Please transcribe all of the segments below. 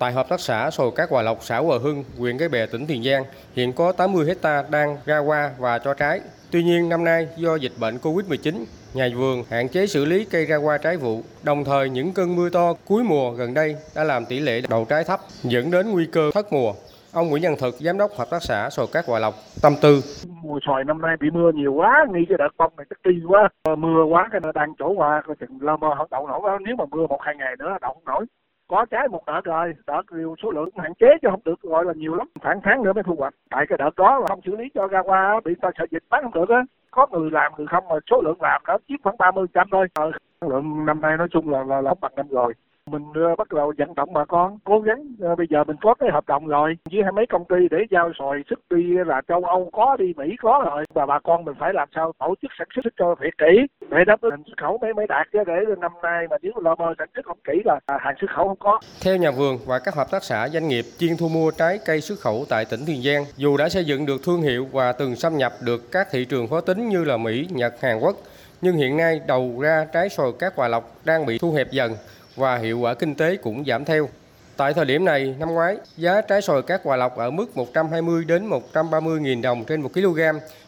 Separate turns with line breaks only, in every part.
Tại hợp tác xã sồi cát Hòa Lộc, xã Hòa Hưng, huyện Cái Bè, tỉnh Tiền Giang, hiện có 80 hecta đang ra hoa và cho trái. Tuy nhiên năm nay do dịch bệnh Covid-19, nhà vườn hạn chế xử lý cây ra hoa trái vụ. Đồng thời những cơn mưa to cuối mùa gần đây đã làm tỷ lệ đậu trái thấp, dẫn đến nguy cơ thất mùa. Ông Nguyễn Văn Thực, giám đốc hợp tác xã sồi cát Hòa Lộc, tâm tư.
Mùa xoài năm nay bị mưa nhiều quá, nghĩ cho đợt bông này chắc đi quá. Mưa quá cái nó đang chỗ hoa, coi chừng lơ mơ không đậu nổi. Nếu mà mưa một hai ngày nữa đậu không nổi có trái một đợt rồi đợt nhiều số lượng hạn chế chứ không được gọi là nhiều lắm. Khoảng tháng nữa mới thu hoạch. Tại cái đợt đó là không xử lý cho ra qua bị ta sợ dịch bán không được á. Có người làm người không mà số lượng làm đó chiếm khoảng ba mươi trăm thôi. Ờ, lượng năm nay nói chung là là, là bằng năm rồi mình ờ, bắt đầu vận động bà con cố gắng ờ, bây giờ mình có cái hợp đồng rồi. Với hai mấy công ty để giao sòi sức đi là châu Âu có đi Mỹ có rồi. Và bà con mình phải làm sao tổ chức sản xuất cho thiệt kỹ. Để đáp ứng xuất khẩu mới mới đạt chứ để năm nay mà nếu lo mơ sản xuất không kỹ là à, hàng xuất khẩu không có.
Theo nhà vườn và các hợp tác xã doanh nghiệp chuyên thu mua trái cây xuất khẩu tại tỉnh Tiền Giang, dù đã xây dựng được thương hiệu và từng xâm nhập được các thị trường khó tính như là Mỹ, Nhật, Hàn Quốc, nhưng hiện nay đầu ra trái sồi cát Hòa Lộc đang bị thu hẹp dần và hiệu quả kinh tế cũng giảm theo. Tại thời điểm này, năm ngoái, giá trái sồi cát Hòa Lộc ở mức 120 đến 130 000 đồng trên 1 kg,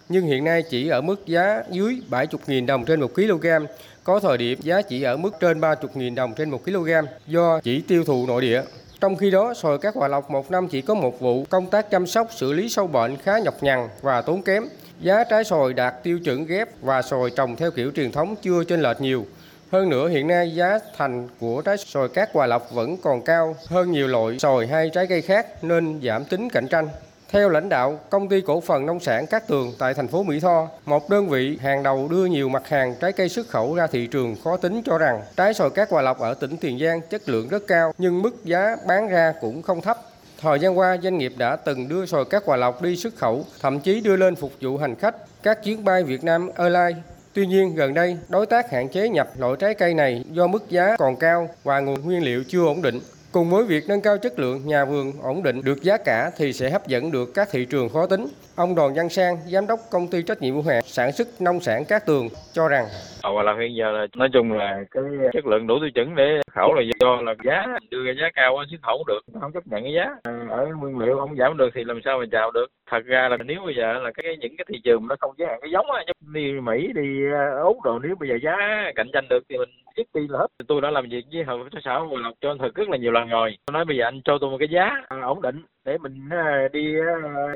nhưng hiện nay chỉ ở mức giá dưới 70 000 đồng trên 1 kg. Có thời điểm giá chỉ ở mức trên 30 000 đồng trên 1 kg do chỉ tiêu thụ nội địa. Trong khi đó, sồi cát Hòa Lộc một năm chỉ có một vụ, công tác chăm sóc xử lý sâu bệnh khá nhọc nhằn và tốn kém. Giá trái sồi đạt tiêu chuẩn ghép và sồi trồng theo kiểu truyền thống chưa chênh lệch nhiều. Hơn nữa hiện nay giá thành của trái sồi cát Hòa Lộc vẫn còn cao hơn nhiều loại sồi hay trái cây khác nên giảm tính cạnh tranh. Theo lãnh đạo công ty cổ phần nông sản Cát Tường tại thành phố Mỹ Tho, một đơn vị hàng đầu đưa nhiều mặt hàng trái cây xuất khẩu ra thị trường khó tính cho rằng trái sồi cát Hòa Lộc ở tỉnh Tiền Giang chất lượng rất cao nhưng mức giá bán ra cũng không thấp. Thời gian qua, doanh nghiệp đã từng đưa sồi cát Hòa Lộc đi xuất khẩu, thậm chí đưa lên phục vụ hành khách các chuyến bay Việt Nam Airlines Tuy nhiên, gần đây, đối tác hạn chế nhập loại trái cây này do mức giá còn cao và nguồn nguyên liệu chưa ổn định. Cùng với việc nâng cao chất lượng, nhà vườn ổn định được giá cả thì sẽ hấp dẫn được các thị trường khó tính. Ông Đoàn Văn Sang, giám đốc công ty trách nhiệm hữu hạn sản xuất nông sản Cát Tường cho rằng
"Hòa là hiện giờ là nói chung là cái chất lượng đủ tiêu chuẩn để khẩu là do là giá đưa ra giá cao xuất khẩu được không chấp nhận cái giá. Ở nguyên liệu không giảm được thì làm sao mà chào được? Thật ra là nếu bây giờ là cái những cái thị trường nó không giới hạn cái giống á đi mỹ đi úc đồ nếu bây giờ giá cạnh tranh được thì mình dứt đi là hết. Tôi đã làm việc với hợp tác xã Hòa Lộc cho anh thực rất là nhiều lần rồi. Tôi nói bây giờ anh cho tôi một cái giá ổn định để mình đi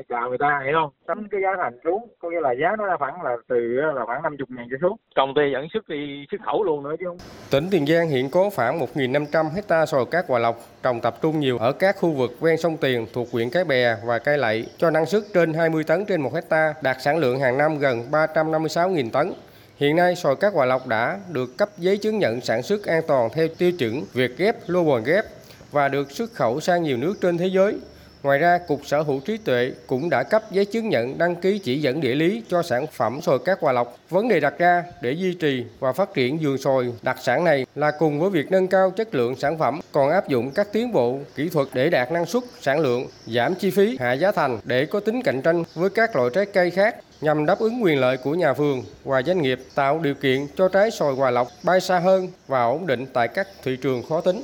chào người ta hiểu không tính cái giá thành xuống có nghĩa là giá nó khoảng là từ là khoảng 50 ngàn trở xuống công ty vẫn xuất đi xuất khẩu luôn nữa chứ không
Tỉnh Tiền Giang hiện có khoảng 1.500 hecta sồi cát Hòa Lộc trồng tập trung nhiều ở các khu vực ven sông Tiền thuộc huyện Cái Bè và Cái Lậy cho năng suất trên 20 tấn trên 1 hecta, đạt sản lượng hàng năm gần 356.000 tấn. Hiện nay, sồi cát Hòa Lộc đã được cấp giấy chứng nhận sản xuất an toàn theo tiêu chuẩn Việt ghép Global ghép và được xuất khẩu sang nhiều nước trên thế giới. Ngoài ra, Cục Sở hữu trí tuệ cũng đã cấp giấy chứng nhận đăng ký chỉ dẫn địa lý cho sản phẩm sồi cát Hòa Lộc. Vấn đề đặt ra để duy trì và phát triển vườn sồi đặc sản này là cùng với việc nâng cao chất lượng sản phẩm, còn áp dụng các tiến bộ kỹ thuật để đạt năng suất, sản lượng, giảm chi phí, hạ giá thành để có tính cạnh tranh với các loại trái cây khác nhằm đáp ứng quyền lợi của nhà vườn và doanh nghiệp tạo điều kiện cho trái sồi Hòa Lộc bay xa hơn và ổn định tại các thị trường khó tính.